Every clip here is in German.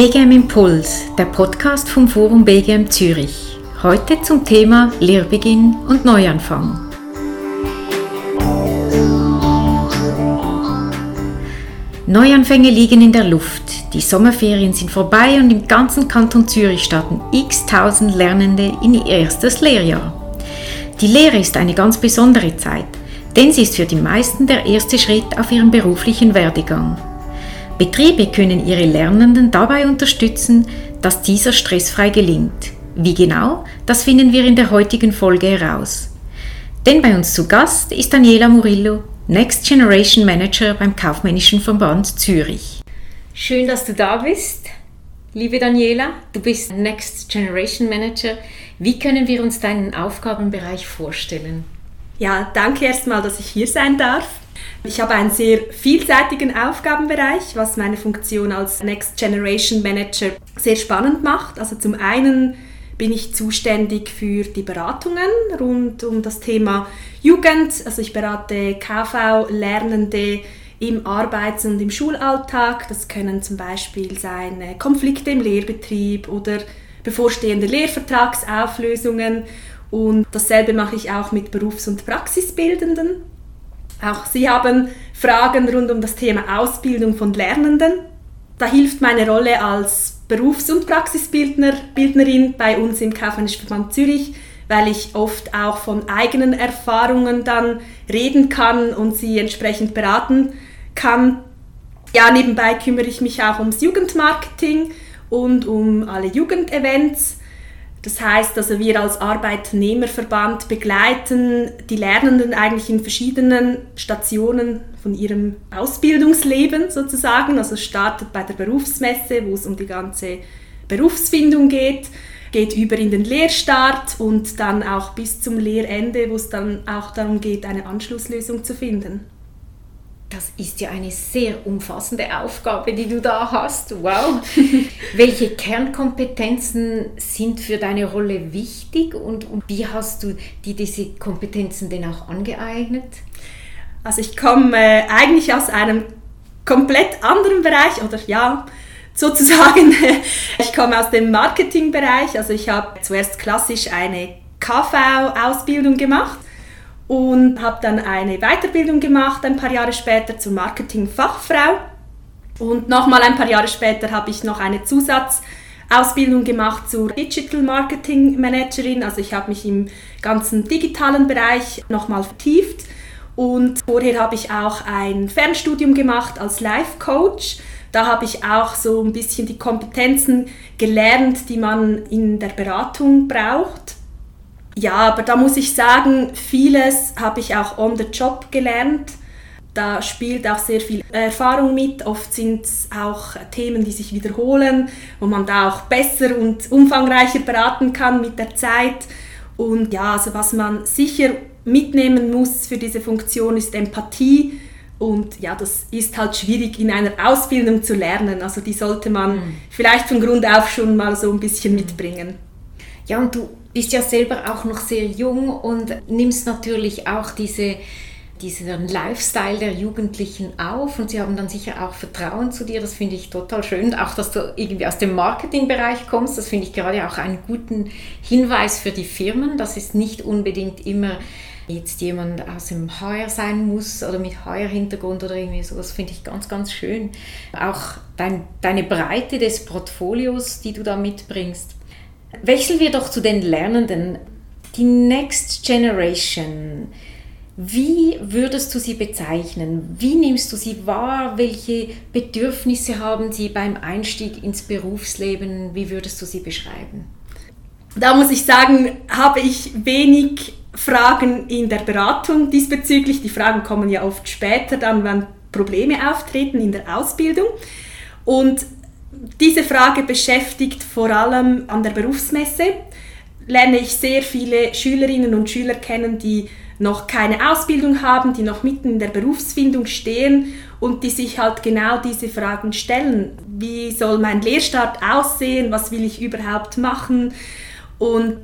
BGM Impuls, der Podcast vom Forum BGM Zürich. Heute zum Thema Lehrbeginn und Neuanfang. Neuanfänge liegen in der Luft. Die Sommerferien sind vorbei und im ganzen Kanton Zürich starten x tausend Lernende in ihr erstes Lehrjahr. Die Lehre ist eine ganz besondere Zeit, denn sie ist für die meisten der erste Schritt auf ihrem beruflichen Werdegang. Betriebe können ihre Lernenden dabei unterstützen, dass dieser stressfrei gelingt. Wie genau, das finden wir in der heutigen Folge heraus. Denn bei uns zu Gast ist Daniela Murillo, Next Generation Manager beim Kaufmännischen Verband Zürich. Schön, dass du da bist. Liebe Daniela, du bist Next Generation Manager. Wie können wir uns deinen Aufgabenbereich vorstellen? Ja, danke erstmal, dass ich hier sein darf. Ich habe einen sehr vielseitigen Aufgabenbereich, was meine Funktion als Next Generation Manager sehr spannend macht. Also zum einen bin ich zuständig für die Beratungen rund um das Thema Jugend. Also ich berate KV-Lernende im Arbeits- und im Schulalltag. Das können zum Beispiel sein äh, Konflikte im Lehrbetrieb oder bevorstehende Lehrvertragsauflösungen. Und dasselbe mache ich auch mit Berufs- und Praxisbildenden. Auch Sie haben Fragen rund um das Thema Ausbildung von Lernenden. Da hilft meine Rolle als Berufs- und Praxisbildnerin bei uns im Kaufmännischen Verband Zürich, weil ich oft auch von eigenen Erfahrungen dann reden kann und sie entsprechend beraten kann. Ja, nebenbei kümmere ich mich auch ums Jugendmarketing und um alle Jugendevents das heißt, also wir als Arbeitnehmerverband begleiten die Lernenden eigentlich in verschiedenen Stationen von ihrem Ausbildungsleben sozusagen. Also startet bei der Berufsmesse, wo es um die ganze Berufsfindung geht, geht über in den Lehrstart und dann auch bis zum Lehrende, wo es dann auch darum geht, eine Anschlusslösung zu finden. Das ist ja eine sehr umfassende Aufgabe, die du da hast. Wow. Welche Kernkompetenzen sind für deine Rolle wichtig und, und wie hast du dir diese Kompetenzen denn auch angeeignet? Also ich komme äh, eigentlich aus einem komplett anderen Bereich oder ja, sozusagen, ich komme aus dem Marketingbereich. Also ich habe zuerst klassisch eine KV-Ausbildung gemacht und habe dann eine Weiterbildung gemacht, ein paar Jahre später zur Marketingfachfrau. Und nochmal ein paar Jahre später habe ich noch eine Zusatzausbildung gemacht zur Digital Marketing Managerin. Also ich habe mich im ganzen digitalen Bereich nochmal vertieft. Und vorher habe ich auch ein Fernstudium gemacht als Life Coach. Da habe ich auch so ein bisschen die Kompetenzen gelernt, die man in der Beratung braucht. Ja, aber da muss ich sagen, vieles habe ich auch on the job gelernt. Da spielt auch sehr viel Erfahrung mit. Oft sind es auch Themen, die sich wiederholen, wo man da auch besser und umfangreicher beraten kann mit der Zeit. Und ja, also was man sicher mitnehmen muss für diese Funktion ist Empathie. Und ja, das ist halt schwierig in einer Ausbildung zu lernen. Also die sollte man mhm. vielleicht von Grund auf schon mal so ein bisschen mitbringen. Ja, und du bist ja selber auch noch sehr jung und nimmst natürlich auch diese, diesen Lifestyle der Jugendlichen auf und sie haben dann sicher auch Vertrauen zu dir. Das finde ich total schön. Auch, dass du irgendwie aus dem Marketingbereich kommst, das finde ich gerade auch einen guten Hinweis für die Firmen. Das ist nicht unbedingt immer jetzt jemand aus dem HR sein muss oder mit HR-Hintergrund oder irgendwie so. Das finde ich ganz, ganz schön. Auch dein, deine Breite des Portfolios, die du da mitbringst. Wechseln wir doch zu den Lernenden. Die Next Generation. Wie würdest du sie bezeichnen? Wie nimmst du sie wahr? Welche Bedürfnisse haben sie beim Einstieg ins Berufsleben? Wie würdest du sie beschreiben? Da muss ich sagen, habe ich wenig Fragen in der Beratung diesbezüglich. Die Fragen kommen ja oft später, dann wenn Probleme auftreten in der Ausbildung. Und diese Frage beschäftigt vor allem an der Berufsmesse. Lerne ich sehr viele Schülerinnen und Schüler kennen, die noch keine Ausbildung haben, die noch mitten in der Berufsfindung stehen und die sich halt genau diese Fragen stellen. Wie soll mein Lehrstart aussehen? Was will ich überhaupt machen? Und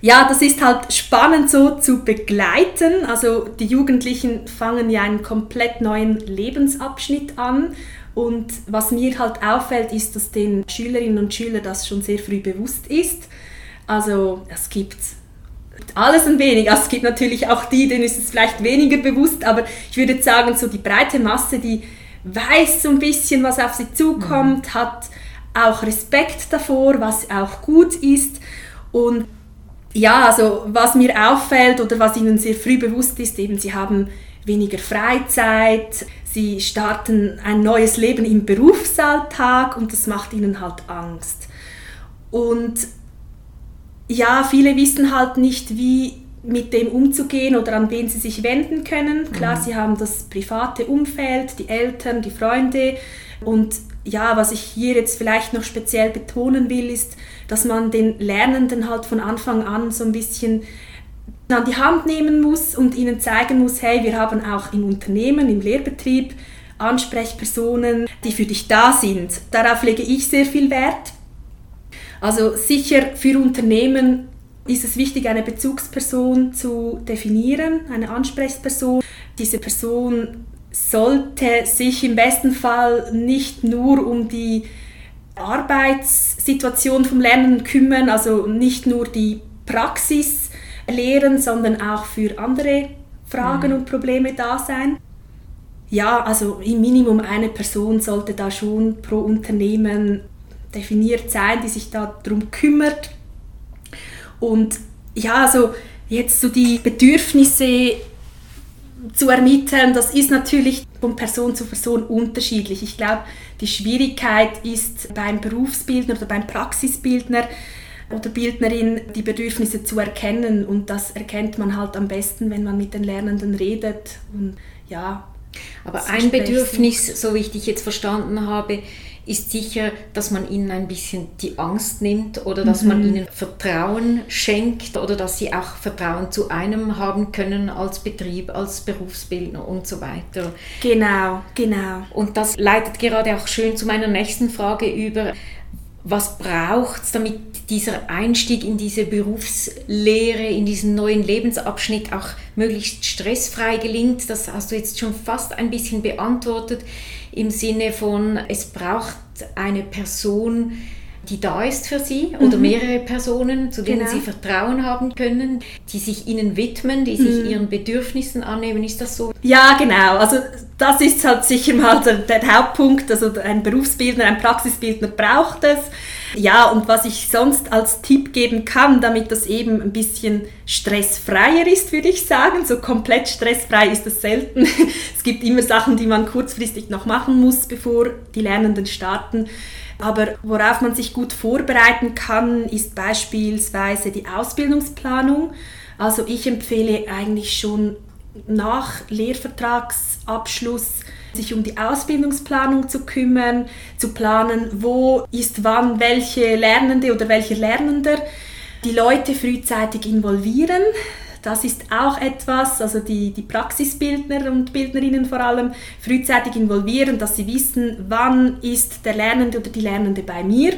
ja, das ist halt spannend so zu begleiten. Also die Jugendlichen fangen ja einen komplett neuen Lebensabschnitt an Und was mir halt auffällt, ist, dass den Schülerinnen und Schülern das schon sehr früh bewusst ist. Also es gibt alles ein wenig. Also es gibt natürlich auch die, denen ist es vielleicht weniger bewusst, aber ich würde sagen, so die breite Masse, die weiß so ein bisschen, was auf sie zukommt, mhm. hat auch Respekt davor, was auch gut ist. Und ja, also was mir auffällt oder was ihnen sehr früh bewusst ist, eben sie haben weniger Freizeit, sie starten ein neues Leben im Berufsalltag und das macht ihnen halt Angst. Und ja, viele wissen halt nicht, wie mit dem umzugehen oder an wen sie sich wenden können. Klar, mhm. sie haben das private Umfeld, die Eltern, die Freunde. Und ja, was ich hier jetzt vielleicht noch speziell betonen will, ist, dass man den Lernenden halt von Anfang an so ein bisschen an die Hand nehmen muss und ihnen zeigen muss, hey, wir haben auch im Unternehmen, im Lehrbetrieb Ansprechpersonen, die für dich da sind. Darauf lege ich sehr viel Wert. Also sicher für Unternehmen ist es wichtig, eine Bezugsperson zu definieren, eine Ansprechperson. Diese Person sollte sich im besten Fall nicht nur um die Arbeitssituation vom Lernenden kümmern, also nicht nur die Praxis lehren, sondern auch für andere Fragen mhm. und Probleme da sein. Ja, also im Minimum eine Person sollte da schon pro Unternehmen definiert sein, die sich darum kümmert. Und ja, also jetzt so die Bedürfnisse zu ermitteln, das ist natürlich von Person zu Person unterschiedlich. Ich glaube, die Schwierigkeit ist beim Berufsbildner oder beim Praxisbildner oder Bildnerin die Bedürfnisse zu erkennen und das erkennt man halt am besten, wenn man mit den Lernenden redet und ja. Aber ein Bedürfnis, so wie ich dich jetzt verstanden habe, ist sicher, dass man ihnen ein bisschen die Angst nimmt oder dass mhm. man ihnen Vertrauen schenkt oder dass sie auch Vertrauen zu einem haben können als Betrieb, als Berufsbildner und so weiter. Genau, genau. Und das leitet gerade auch schön zu meiner nächsten Frage über. Was braucht es, damit dieser Einstieg in diese Berufslehre, in diesen neuen Lebensabschnitt auch möglichst stressfrei gelingt? Das hast du jetzt schon fast ein bisschen beantwortet im Sinne von, es braucht eine Person, die da ist für sie oder mhm. mehrere Personen, zu denen genau. sie Vertrauen haben können, die sich ihnen widmen, die sich mhm. ihren Bedürfnissen annehmen. Ist das so? Ja, genau. Also das ist halt sicher mal der, der Hauptpunkt. Also ein Berufsbildner, ein Praxisbildner braucht es. Ja, und was ich sonst als Tipp geben kann, damit das eben ein bisschen stressfreier ist, würde ich sagen. So komplett stressfrei ist es selten. es gibt immer Sachen, die man kurzfristig noch machen muss, bevor die Lernenden starten. Aber worauf man sich gut vorbereiten kann, ist beispielsweise die Ausbildungsplanung. Also ich empfehle eigentlich schon nach Lehrvertragsabschluss sich um die Ausbildungsplanung zu kümmern, zu planen, wo ist wann welche Lernende oder welcher Lernender, die Leute frühzeitig involvieren. Das ist auch etwas, also die, die Praxisbildner und Bildnerinnen vor allem frühzeitig involvieren, dass sie wissen, wann ist der Lernende oder die Lernende bei mir.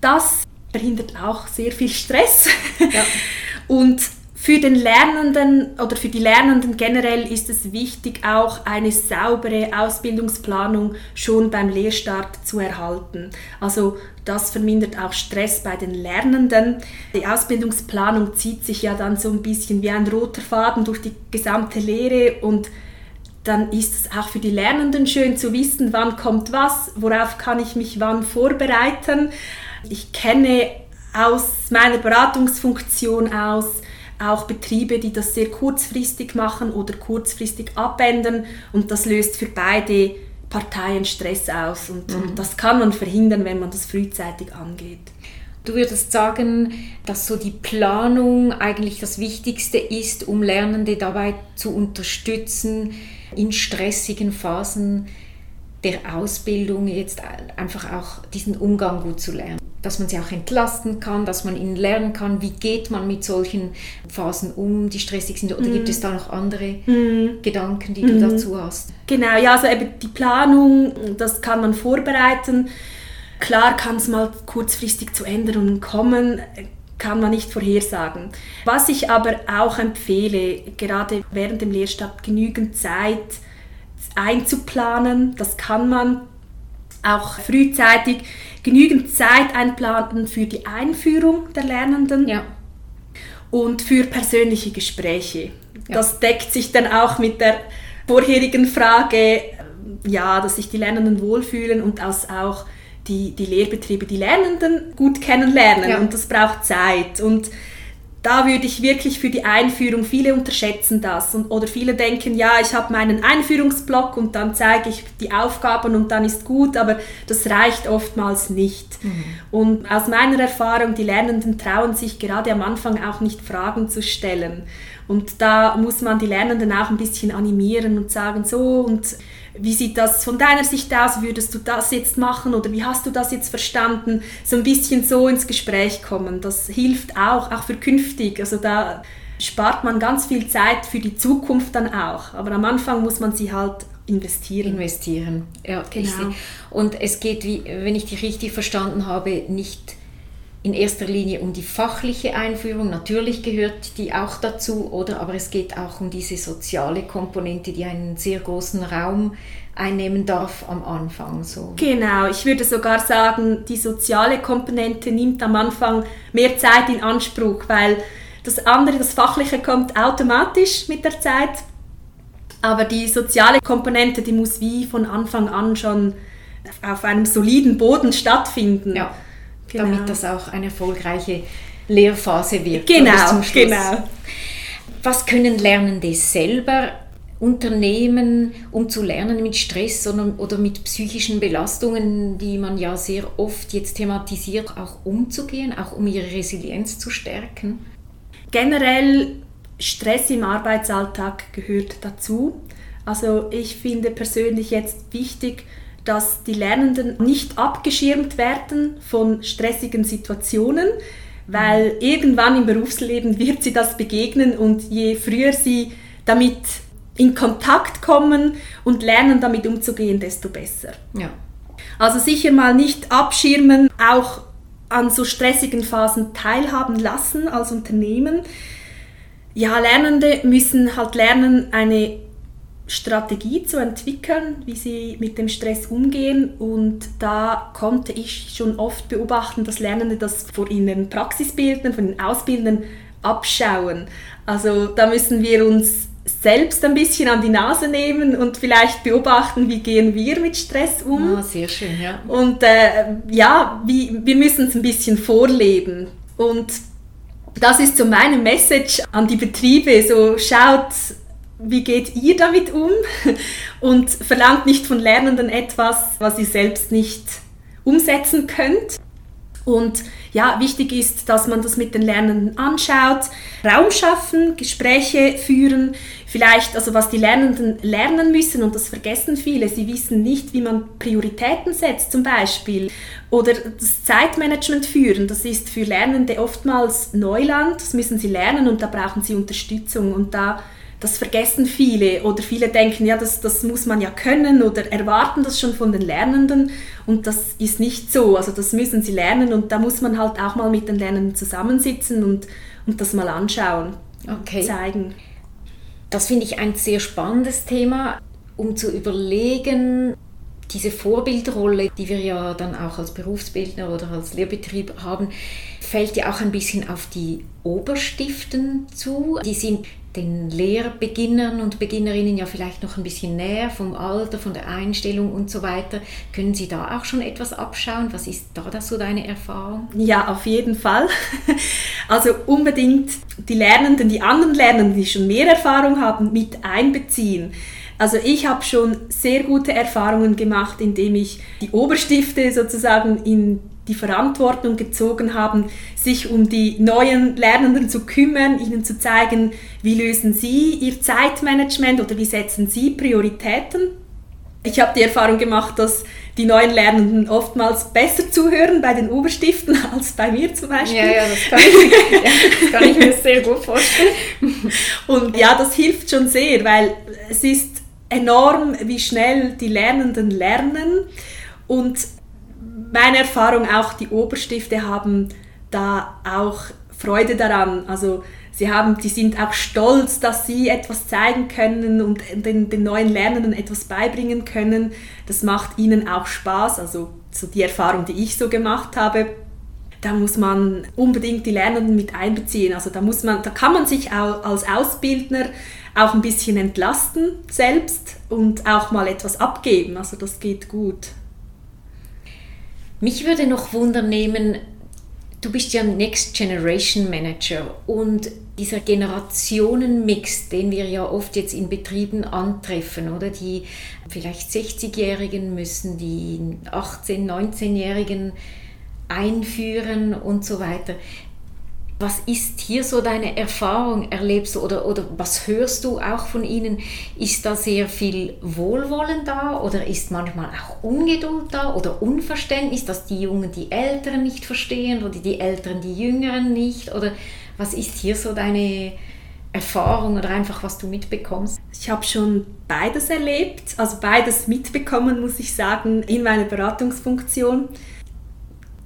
Das verhindert auch sehr viel Stress. Ja. Und für den Lernenden oder für die Lernenden generell ist es wichtig, auch eine saubere Ausbildungsplanung schon beim Lehrstart zu erhalten. Also das vermindert auch Stress bei den Lernenden. Die Ausbildungsplanung zieht sich ja dann so ein bisschen wie ein roter Faden durch die gesamte Lehre und dann ist es auch für die Lernenden schön zu wissen, wann kommt was, worauf kann ich mich wann vorbereiten. Ich kenne aus meiner Beratungsfunktion aus auch Betriebe, die das sehr kurzfristig machen oder kurzfristig abändern und das löst für beide Parteien Stress aus und, mhm. und das kann man verhindern, wenn man das frühzeitig angeht. Du würdest sagen, dass so die Planung eigentlich das Wichtigste ist, um Lernende dabei zu unterstützen, in stressigen Phasen der Ausbildung jetzt einfach auch diesen Umgang gut zu lernen dass man sie auch entlasten kann, dass man ihnen lernen kann, wie geht man mit solchen Phasen um, die stressig sind, oder mm. gibt es da noch andere mm. Gedanken, die mm. du mhm. dazu hast? Genau, ja, also eben die Planung, das kann man vorbereiten. Klar kann es mal kurzfristig zu Änderungen kommen, kann man nicht vorhersagen. Was ich aber auch empfehle, gerade während dem Lehrstart genügend Zeit einzuplanen. Das kann man auch frühzeitig genügend Zeit einplanen für die Einführung der Lernenden ja. und für persönliche Gespräche. Ja. Das deckt sich dann auch mit der vorherigen Frage, ja, dass sich die Lernenden wohlfühlen und dass auch die, die Lehrbetriebe die Lernenden gut kennenlernen. Ja. Und das braucht Zeit. Und da würde ich wirklich für die Einführung, viele unterschätzen das und, oder viele denken, ja, ich habe meinen Einführungsblock und dann zeige ich die Aufgaben und dann ist gut, aber das reicht oftmals nicht. Mhm. Und aus meiner Erfahrung, die Lernenden trauen sich gerade am Anfang auch nicht Fragen zu stellen. Und da muss man die Lernenden auch ein bisschen animieren und sagen, so und wie sieht das von deiner Sicht aus? Würdest du das jetzt machen oder wie hast du das jetzt verstanden? So ein bisschen so ins Gespräch kommen. Das hilft auch, auch für künftig. Also da spart man ganz viel Zeit für die Zukunft dann auch. Aber am Anfang muss man sie halt investieren. Investieren, ja. Genau. Und es geht, wie, wenn ich dich richtig verstanden habe, nicht in erster Linie um die fachliche Einführung. Natürlich gehört die auch dazu, oder? Aber es geht auch um diese soziale Komponente, die einen sehr großen Raum einnehmen darf am Anfang. So. Genau, ich würde sogar sagen, die soziale Komponente nimmt am Anfang mehr Zeit in Anspruch, weil das andere, das Fachliche kommt automatisch mit der Zeit, aber die soziale Komponente, die muss wie von Anfang an schon auf einem soliden Boden stattfinden. Ja genau. damit das auch eine erfolgreiche Lehrphase wird. Genau, genau. Was können Lernende selber unternehmen, um zu lernen mit Stress oder mit psychischen Belastungen, die man ja sehr oft jetzt thematisiert, auch umzugehen, auch um ihre Resilienz zu stärken? Generell Stress im Arbeitsalltag gehört dazu. Also ich finde persönlich jetzt wichtig, dass die Lernenden nicht abgeschirmt werden von stressigen Situationen, weil irgendwann im Berufsleben wird sie das begegnen und je früher sie damit in Kontakt kommen und lernen damit umzugehen, desto besser. Ja. Also sicher mal nicht abschirmen, auch an so stressigen Phasen teilhaben lassen als Unternehmen. Ja, Lernende müssen halt lernen, eine Strategie zu entwickeln, wie sie mit dem Stress umgehen. Und da konnte ich schon oft beobachten, dass Lernende das vor ihren Praxisbildern, von den Ausbildern abschauen. Also da müssen wir uns selbst ein bisschen an die Nase nehmen und vielleicht beobachten, wie gehen wir mit Stress um. Ah, sehr schön, ja. Und äh, ja, wie, wir müssen es ein bisschen vorleben. Und das ist so meine Message an die Betriebe. So schaut wie geht ihr damit um und verlangt nicht von Lernenden etwas, was ihr selbst nicht umsetzen könnt. Und ja, wichtig ist, dass man das mit den Lernenden anschaut, Raum schaffen, Gespräche führen, vielleicht also was die Lernenden lernen müssen und das vergessen viele. Sie wissen nicht, wie man Prioritäten setzt zum Beispiel oder das Zeitmanagement führen. Das ist für Lernende oftmals Neuland. Das müssen sie lernen und da brauchen sie Unterstützung und da das vergessen viele oder viele denken, ja, das, das muss man ja können oder erwarten das schon von den Lernenden und das ist nicht so. Also das müssen sie lernen und da muss man halt auch mal mit den Lernenden zusammensitzen und, und das mal anschauen, okay. zeigen. Das finde ich ein sehr spannendes Thema, um zu überlegen, diese Vorbildrolle, die wir ja dann auch als Berufsbildner oder als Lehrbetrieb haben, fällt ja auch ein bisschen auf die Oberstiften zu. Die sind den Lehrbeginnern und Beginnerinnen ja vielleicht noch ein bisschen näher vom Alter, von der Einstellung und so weiter. Können Sie da auch schon etwas abschauen? Was ist da so deine Erfahrung? Ja, auf jeden Fall. Also unbedingt die Lernenden, die anderen Lernenden, die schon mehr Erfahrung haben, mit einbeziehen. Also ich habe schon sehr gute Erfahrungen gemacht, indem ich die Oberstifte sozusagen in die Verantwortung gezogen haben, sich um die neuen Lernenden zu kümmern, ihnen zu zeigen, wie lösen sie ihr Zeitmanagement oder wie setzen sie Prioritäten. Ich habe die Erfahrung gemacht, dass die neuen Lernenden oftmals besser zuhören bei den Oberstiften als bei mir zum Beispiel. Ja, ja, das kann ich, ja, das kann ich mir sehr gut vorstellen. Und ja, das hilft schon sehr, weil es ist enorm, wie schnell die Lernenden lernen und meine Erfahrung auch, die Oberstifte haben da auch Freude daran. Also Sie haben, die sind auch stolz, dass sie etwas zeigen können und den, den neuen Lernenden etwas beibringen können. Das macht ihnen auch Spaß. Also so die Erfahrung, die ich so gemacht habe, da muss man unbedingt die Lernenden mit einbeziehen. Also da muss man, da kann man sich auch als Ausbildner auch ein bisschen entlasten selbst und auch mal etwas abgeben. Also das geht gut. Mich würde noch wundern nehmen, du bist ja Next Generation Manager und dieser Generationenmix, den wir ja oft jetzt in Betrieben antreffen, oder die vielleicht 60-Jährigen müssen die 18-, 19-Jährigen einführen und so weiter. Was ist hier so deine Erfahrung? Erlebst du oder, oder was hörst du auch von ihnen? Ist da sehr viel Wohlwollen da oder ist manchmal auch Ungeduld da oder Unverständnis, dass die Jungen die Älteren nicht verstehen oder die Älteren die Jüngeren nicht? Oder was ist hier so deine Erfahrung oder einfach was du mitbekommst? Ich habe schon beides erlebt, also beides mitbekommen, muss ich sagen, in meiner Beratungsfunktion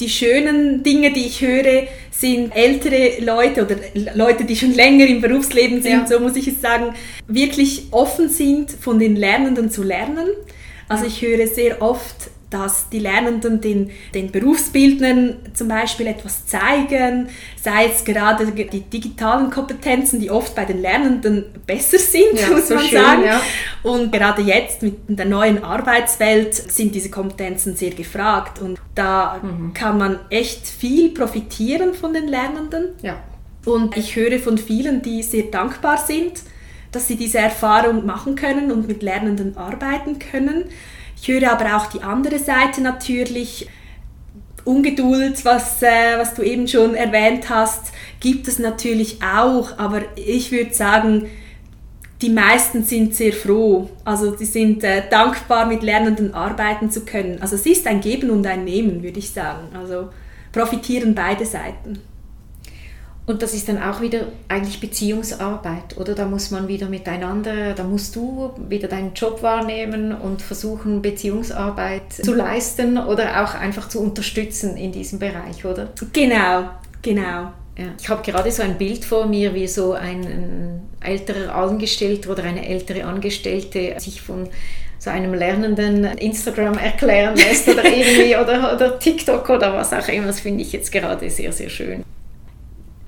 die schönen Dinge, die ich höre, sind ältere Leute oder Leute, die schon länger im Berufsleben sind, ja. so muss ich es sagen, wirklich offen sind, von den Lernenden zu lernen. Also ich höre sehr oft dass die Lernenden den, den Berufsbildnern zum Beispiel etwas zeigen, sei es gerade die digitalen Kompetenzen, die oft bei den Lernenden besser sind, ja, muss so man schön, sagen. Ja. Und gerade jetzt mit der neuen Arbeitswelt sind diese Kompetenzen sehr gefragt und da mhm. kann man echt viel profitieren von den Lernenden. Ja. Und ich höre von vielen, die sehr dankbar sind, dass sie diese Erfahrung machen können und mit Lernenden arbeiten können. Ich höre aber auch die andere Seite natürlich. Ungeduld, was, äh, was du eben schon erwähnt hast, gibt es natürlich auch, aber ich würde sagen, die meisten sind sehr froh. Also sie sind äh, dankbar, mit Lernenden arbeiten zu können. Also es ist ein Geben und ein Nehmen, würde ich sagen. Also profitieren beide Seiten. Und das ist dann auch wieder eigentlich Beziehungsarbeit, oder? Da muss man wieder miteinander, da musst du wieder deinen Job wahrnehmen und versuchen, Beziehungsarbeit zu leisten oder auch einfach zu unterstützen in diesem Bereich, oder? Genau, genau. Ja. Ich habe gerade so ein Bild vor mir, wie so ein, ein älterer Angestellter oder eine ältere Angestellte sich von so einem lernenden Instagram erklären lässt oder irgendwie oder, oder TikTok oder was auch immer. Das finde ich jetzt gerade sehr, sehr schön.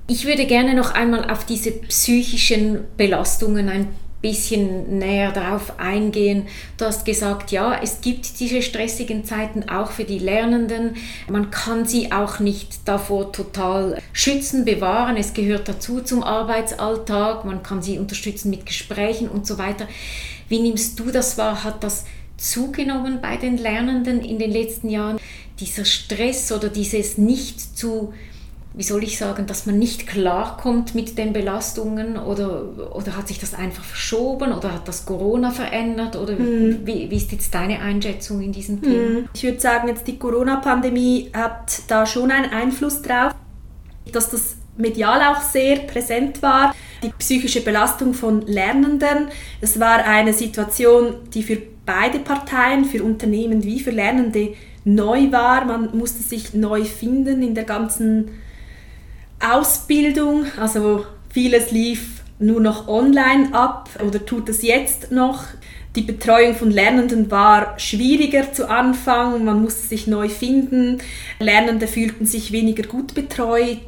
Ich würde gerne noch einmal auf diese psychischen Belastungen ein bisschen näher darauf eingehen. Du hast gesagt, ja, es gibt diese stressigen Zeiten auch für die Lernenden. Man kann sie auch nicht davor total schützen, bewahren. Es gehört dazu zum Arbeitsalltag. Man kann sie unterstützen mit Gesprächen und so weiter. Wie nimmst du das wahr? Hat das zugenommen bei den Lernenden in den letzten Jahren? Dieser Stress oder dieses nicht zu wie soll ich sagen, dass man nicht klarkommt mit den Belastungen oder, oder hat sich das einfach verschoben oder hat das Corona verändert oder hm. wie, wie ist jetzt deine Einschätzung in diesem Thema? Hm. Ich würde sagen, jetzt die Corona-Pandemie hat da schon einen Einfluss drauf, dass das medial auch sehr präsent war. Die psychische Belastung von Lernenden, es war eine Situation, die für beide Parteien, für Unternehmen wie für Lernende neu war. Man musste sich neu finden in der ganzen Ausbildung, also vieles lief nur noch online ab oder tut es jetzt noch. Die Betreuung von Lernenden war schwieriger zu Anfang, man musste sich neu finden, Lernende fühlten sich weniger gut betreut.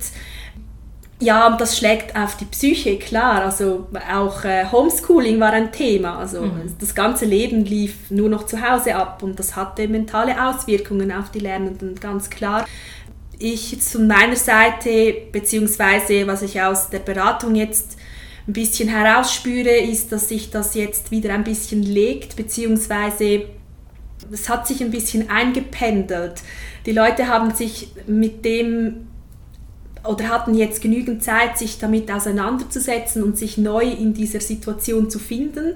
Ja, und das schlägt auf die Psyche, klar. Also auch äh, Homeschooling war ein Thema. Also mhm. das ganze Leben lief nur noch zu Hause ab und das hatte mentale Auswirkungen auf die Lernenden, ganz klar ich von meiner Seite, beziehungsweise was ich aus der Beratung jetzt ein bisschen herausspüre, ist, dass sich das jetzt wieder ein bisschen legt, beziehungsweise es hat sich ein bisschen eingependelt. Die Leute haben sich mit dem oder hatten jetzt genügend Zeit, sich damit auseinanderzusetzen und sich neu in dieser Situation zu finden.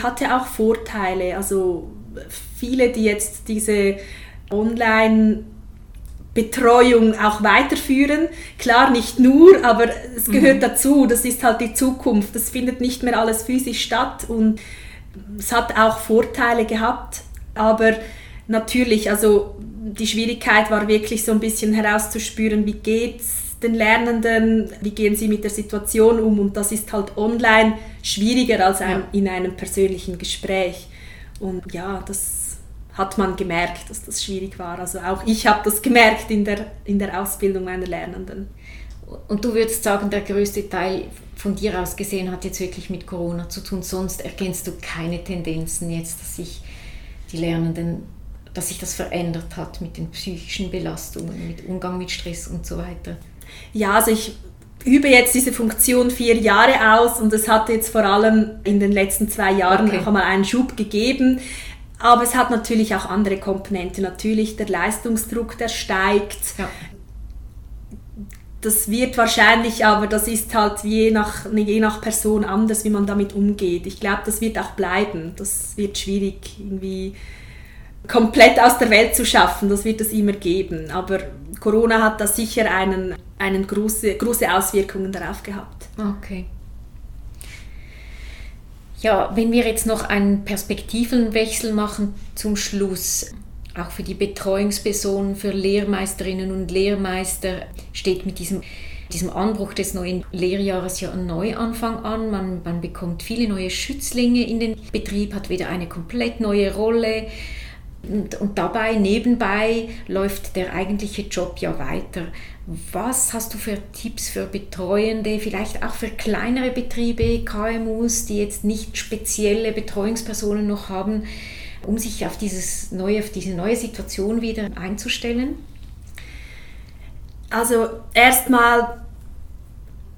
Hatte auch Vorteile. Also viele, die jetzt diese Online- Betreuung auch weiterführen. Klar, nicht nur, aber es gehört mhm. dazu. Das ist halt die Zukunft. Das findet nicht mehr alles physisch statt und es hat auch Vorteile gehabt. Aber natürlich, also die Schwierigkeit war wirklich so ein bisschen herauszuspüren, wie geht's den Lernenden, wie gehen sie mit der Situation um und das ist halt online schwieriger als ein, in einem persönlichen Gespräch. Und ja, das hat man gemerkt, dass das schwierig war. Also auch ich habe das gemerkt in der, in der Ausbildung meiner Lernenden. Und du würdest sagen, der größte Teil von dir aus gesehen hat jetzt wirklich mit Corona zu tun. Sonst erkennst du keine Tendenzen jetzt, dass sich die Lernenden, dass sich das verändert hat mit den psychischen Belastungen, mit Umgang mit Stress und so weiter. Ja, also ich übe jetzt diese Funktion vier Jahre aus und es hat jetzt vor allem in den letzten zwei Jahren okay. noch einmal einen Schub gegeben. Aber es hat natürlich auch andere Komponenten. Natürlich der Leistungsdruck, der steigt. Ja das wird wahrscheinlich, aber das ist halt je nach, je nach Person anders, wie man damit umgeht. Ich glaube, das wird auch bleiben. Das wird schwierig irgendwie komplett aus der Welt zu schaffen. Das wird es immer geben. Aber Corona hat da sicher einen, einen große, große Auswirkungen darauf gehabt. Okay. Ja, wenn wir jetzt noch einen Perspektivenwechsel machen zum Schluss auch für die Betreuungspersonen, für Lehrmeisterinnen und Lehrmeister steht mit diesem, diesem Anbruch des neuen Lehrjahres ja ein Neuanfang an. Man, man bekommt viele neue Schützlinge in den Betrieb, hat wieder eine komplett neue Rolle. Und, und dabei, nebenbei, läuft der eigentliche Job ja weiter. Was hast du für Tipps für Betreuende, vielleicht auch für kleinere Betriebe, KMUs, die jetzt nicht spezielle Betreuungspersonen noch haben? um sich auf, dieses neue, auf diese neue Situation wieder einzustellen? Also erstmal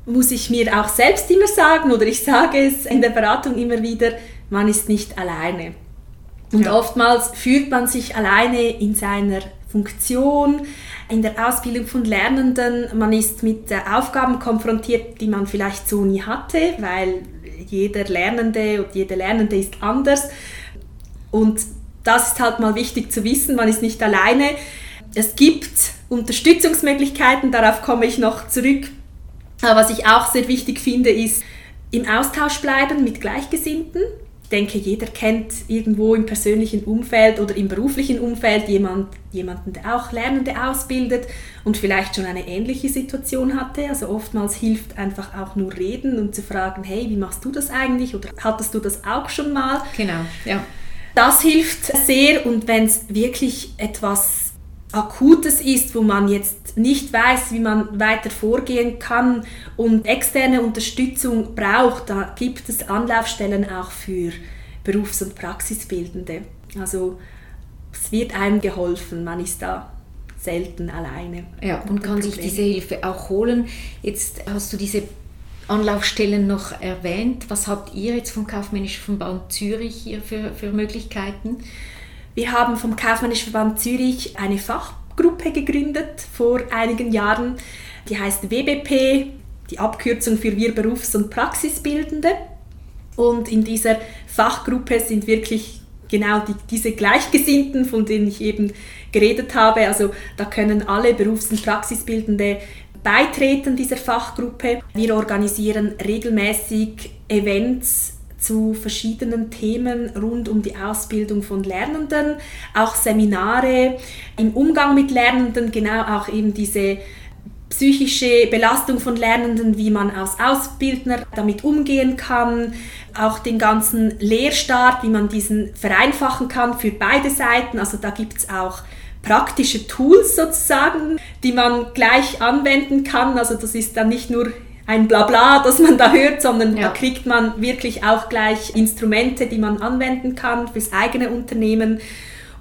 muss ich mir auch selbst immer sagen, oder ich sage es in der Beratung immer wieder, man ist nicht alleine. Und ja. oftmals fühlt man sich alleine in seiner Funktion, in der Ausbildung von Lernenden. Man ist mit Aufgaben konfrontiert, die man vielleicht so nie hatte, weil jeder Lernende und jede Lernende ist anders. Und das ist halt mal wichtig zu wissen, man ist nicht alleine. Es gibt Unterstützungsmöglichkeiten, darauf komme ich noch zurück. Aber was ich auch sehr wichtig finde, ist im Austausch bleiben mit Gleichgesinnten. Ich denke, jeder kennt irgendwo im persönlichen Umfeld oder im beruflichen Umfeld jemand, jemanden, der auch Lernende ausbildet und vielleicht schon eine ähnliche Situation hatte. Also oftmals hilft einfach auch nur reden und zu fragen, hey, wie machst du das eigentlich oder hattest du das auch schon mal? Genau, ja. Das hilft sehr und wenn es wirklich etwas Akutes ist, wo man jetzt nicht weiß, wie man weiter vorgehen kann und externe Unterstützung braucht, da gibt es Anlaufstellen auch für Berufs- und Praxisbildende. Also es wird einem geholfen, man ist da selten alleine. Ja, und kann sich diese Hilfe auch holen. Jetzt hast du diese Anlaufstellen noch erwähnt. Was habt ihr jetzt vom Kaufmännischen Verband Zürich hier für, für Möglichkeiten? Wir haben vom Kaufmännischen Verband Zürich eine Fachgruppe gegründet vor einigen Jahren. Die heißt WBP, die Abkürzung für Wir Berufs- und Praxisbildende. Und in dieser Fachgruppe sind wirklich genau die, diese Gleichgesinnten, von denen ich eben geredet habe. Also da können alle Berufs- und Praxisbildende beitreten dieser Fachgruppe. Wir organisieren regelmäßig Events zu verschiedenen Themen rund um die Ausbildung von Lernenden, auch Seminare im Umgang mit Lernenden, genau auch eben diese psychische Belastung von Lernenden, wie man als Ausbildner damit umgehen kann, auch den ganzen Lehrstart, wie man diesen vereinfachen kann für beide Seiten. Also da gibt es auch praktische Tools sozusagen, die man gleich anwenden kann. Also das ist dann nicht nur ein Blabla, das man da hört, sondern ja. da kriegt man wirklich auch gleich Instrumente, die man anwenden kann fürs eigene Unternehmen.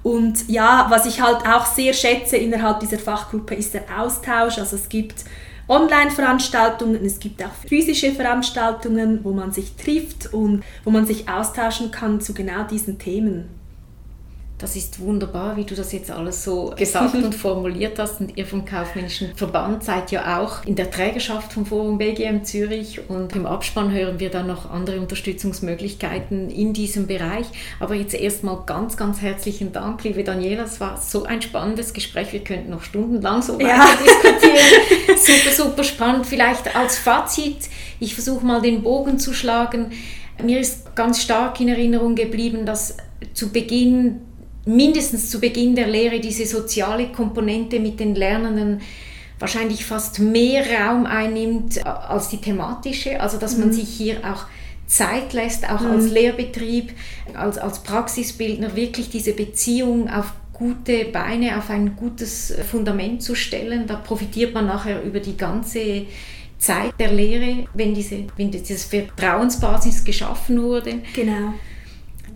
Und ja, was ich halt auch sehr schätze innerhalb dieser Fachgruppe ist der Austausch. Also es gibt Online-Veranstaltungen, es gibt auch physische Veranstaltungen, wo man sich trifft und wo man sich austauschen kann zu genau diesen Themen. Das ist wunderbar, wie du das jetzt alles so gesagt und formuliert hast. Und ihr vom Kaufmännischen Verband seid ja auch in der Trägerschaft vom Forum BGM Zürich. Und im Abspann hören wir dann noch andere Unterstützungsmöglichkeiten in diesem Bereich. Aber jetzt erstmal ganz, ganz herzlichen Dank, liebe Daniela. Es war so ein spannendes Gespräch. Wir könnten noch stundenlang so weiter ja. diskutieren. super, super spannend. Vielleicht als Fazit, ich versuche mal den Bogen zu schlagen. Mir ist ganz stark in Erinnerung geblieben, dass zu Beginn mindestens zu Beginn der Lehre diese soziale Komponente mit den Lernenden wahrscheinlich fast mehr Raum einnimmt als die thematische. Also dass man mhm. sich hier auch Zeit lässt, auch mhm. als Lehrbetrieb, als, als Praxisbildner wirklich diese Beziehung auf gute Beine, auf ein gutes Fundament zu stellen. Da profitiert man nachher über die ganze Zeit der Lehre, wenn diese, wenn diese Vertrauensbasis geschaffen wurde. Genau.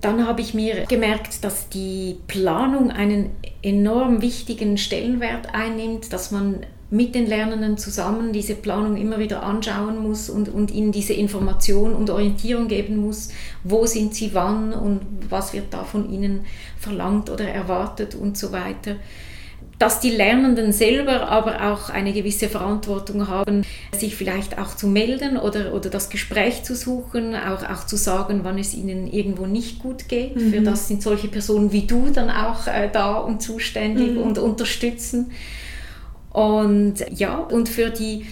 Dann habe ich mir gemerkt, dass die Planung einen enorm wichtigen Stellenwert einnimmt, dass man mit den Lernenden zusammen diese Planung immer wieder anschauen muss und, und ihnen diese Information und Orientierung geben muss, wo sind sie wann und was wird da von ihnen verlangt oder erwartet und so weiter. Dass die Lernenden selber aber auch eine gewisse Verantwortung haben, sich vielleicht auch zu melden oder, oder das Gespräch zu suchen, auch, auch zu sagen, wann es ihnen irgendwo nicht gut geht. Mhm. Für das sind solche Personen wie du dann auch äh, da und zuständig mhm. und unterstützen. Und ja, und für die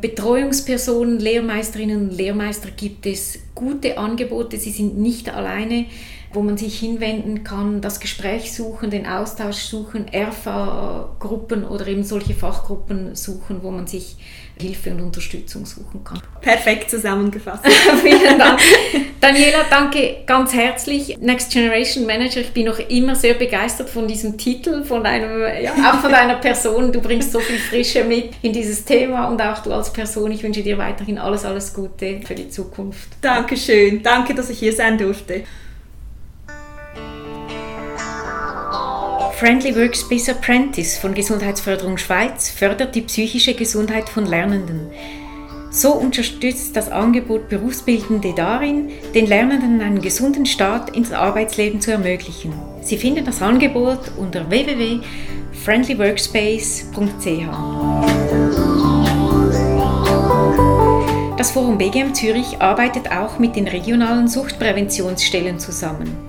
Betreuungspersonen, Lehrmeisterinnen und Lehrmeister gibt es gute Angebote. Sie sind nicht alleine, wo man sich hinwenden kann, das Gespräch suchen, den Austausch suchen, ERFA-Gruppen oder eben solche Fachgruppen suchen, wo man sich Hilfe und Unterstützung suchen kann. Perfekt zusammengefasst. Vielen Dank. Daniela, danke ganz herzlich. Next Generation Manager, ich bin noch immer sehr begeistert von diesem Titel, von einem, ja, auch von deiner Person. Du bringst so viel Frische mit in dieses Thema und auch du als Person. Ich wünsche dir weiterhin alles, alles Gute für die Zukunft. Dankeschön. Danke, dass ich hier sein durfte. Friendly Workspace Apprentice von Gesundheitsförderung Schweiz fördert die psychische Gesundheit von Lernenden. So unterstützt das Angebot Berufsbildende darin, den Lernenden einen gesunden Start ins Arbeitsleben zu ermöglichen. Sie finden das Angebot unter www.friendlyworkspace.ch. Das Forum BGM Zürich arbeitet auch mit den regionalen Suchtpräventionsstellen zusammen.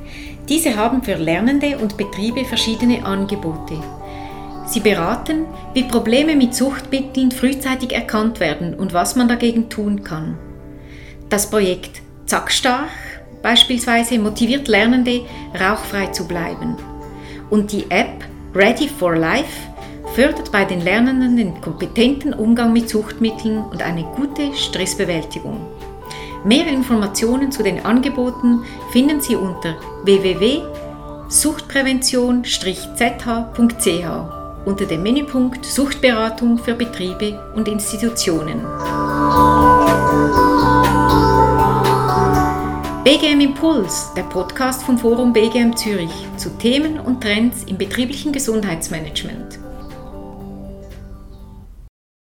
Diese haben für Lernende und Betriebe verschiedene Angebote. Sie beraten, wie Probleme mit Suchtmitteln frühzeitig erkannt werden und was man dagegen tun kann. Das Projekt Zackstarch beispielsweise motiviert Lernende, rauchfrei zu bleiben. Und die App Ready for Life fördert bei den Lernenden den kompetenten Umgang mit Suchtmitteln und eine gute Stressbewältigung. Mehr Informationen zu den Angeboten finden Sie unter www.suchtprävention-zh.ch unter dem Menüpunkt Suchtberatung für Betriebe und Institutionen. BGM Impuls, der Podcast vom Forum BGM Zürich zu Themen und Trends im betrieblichen Gesundheitsmanagement.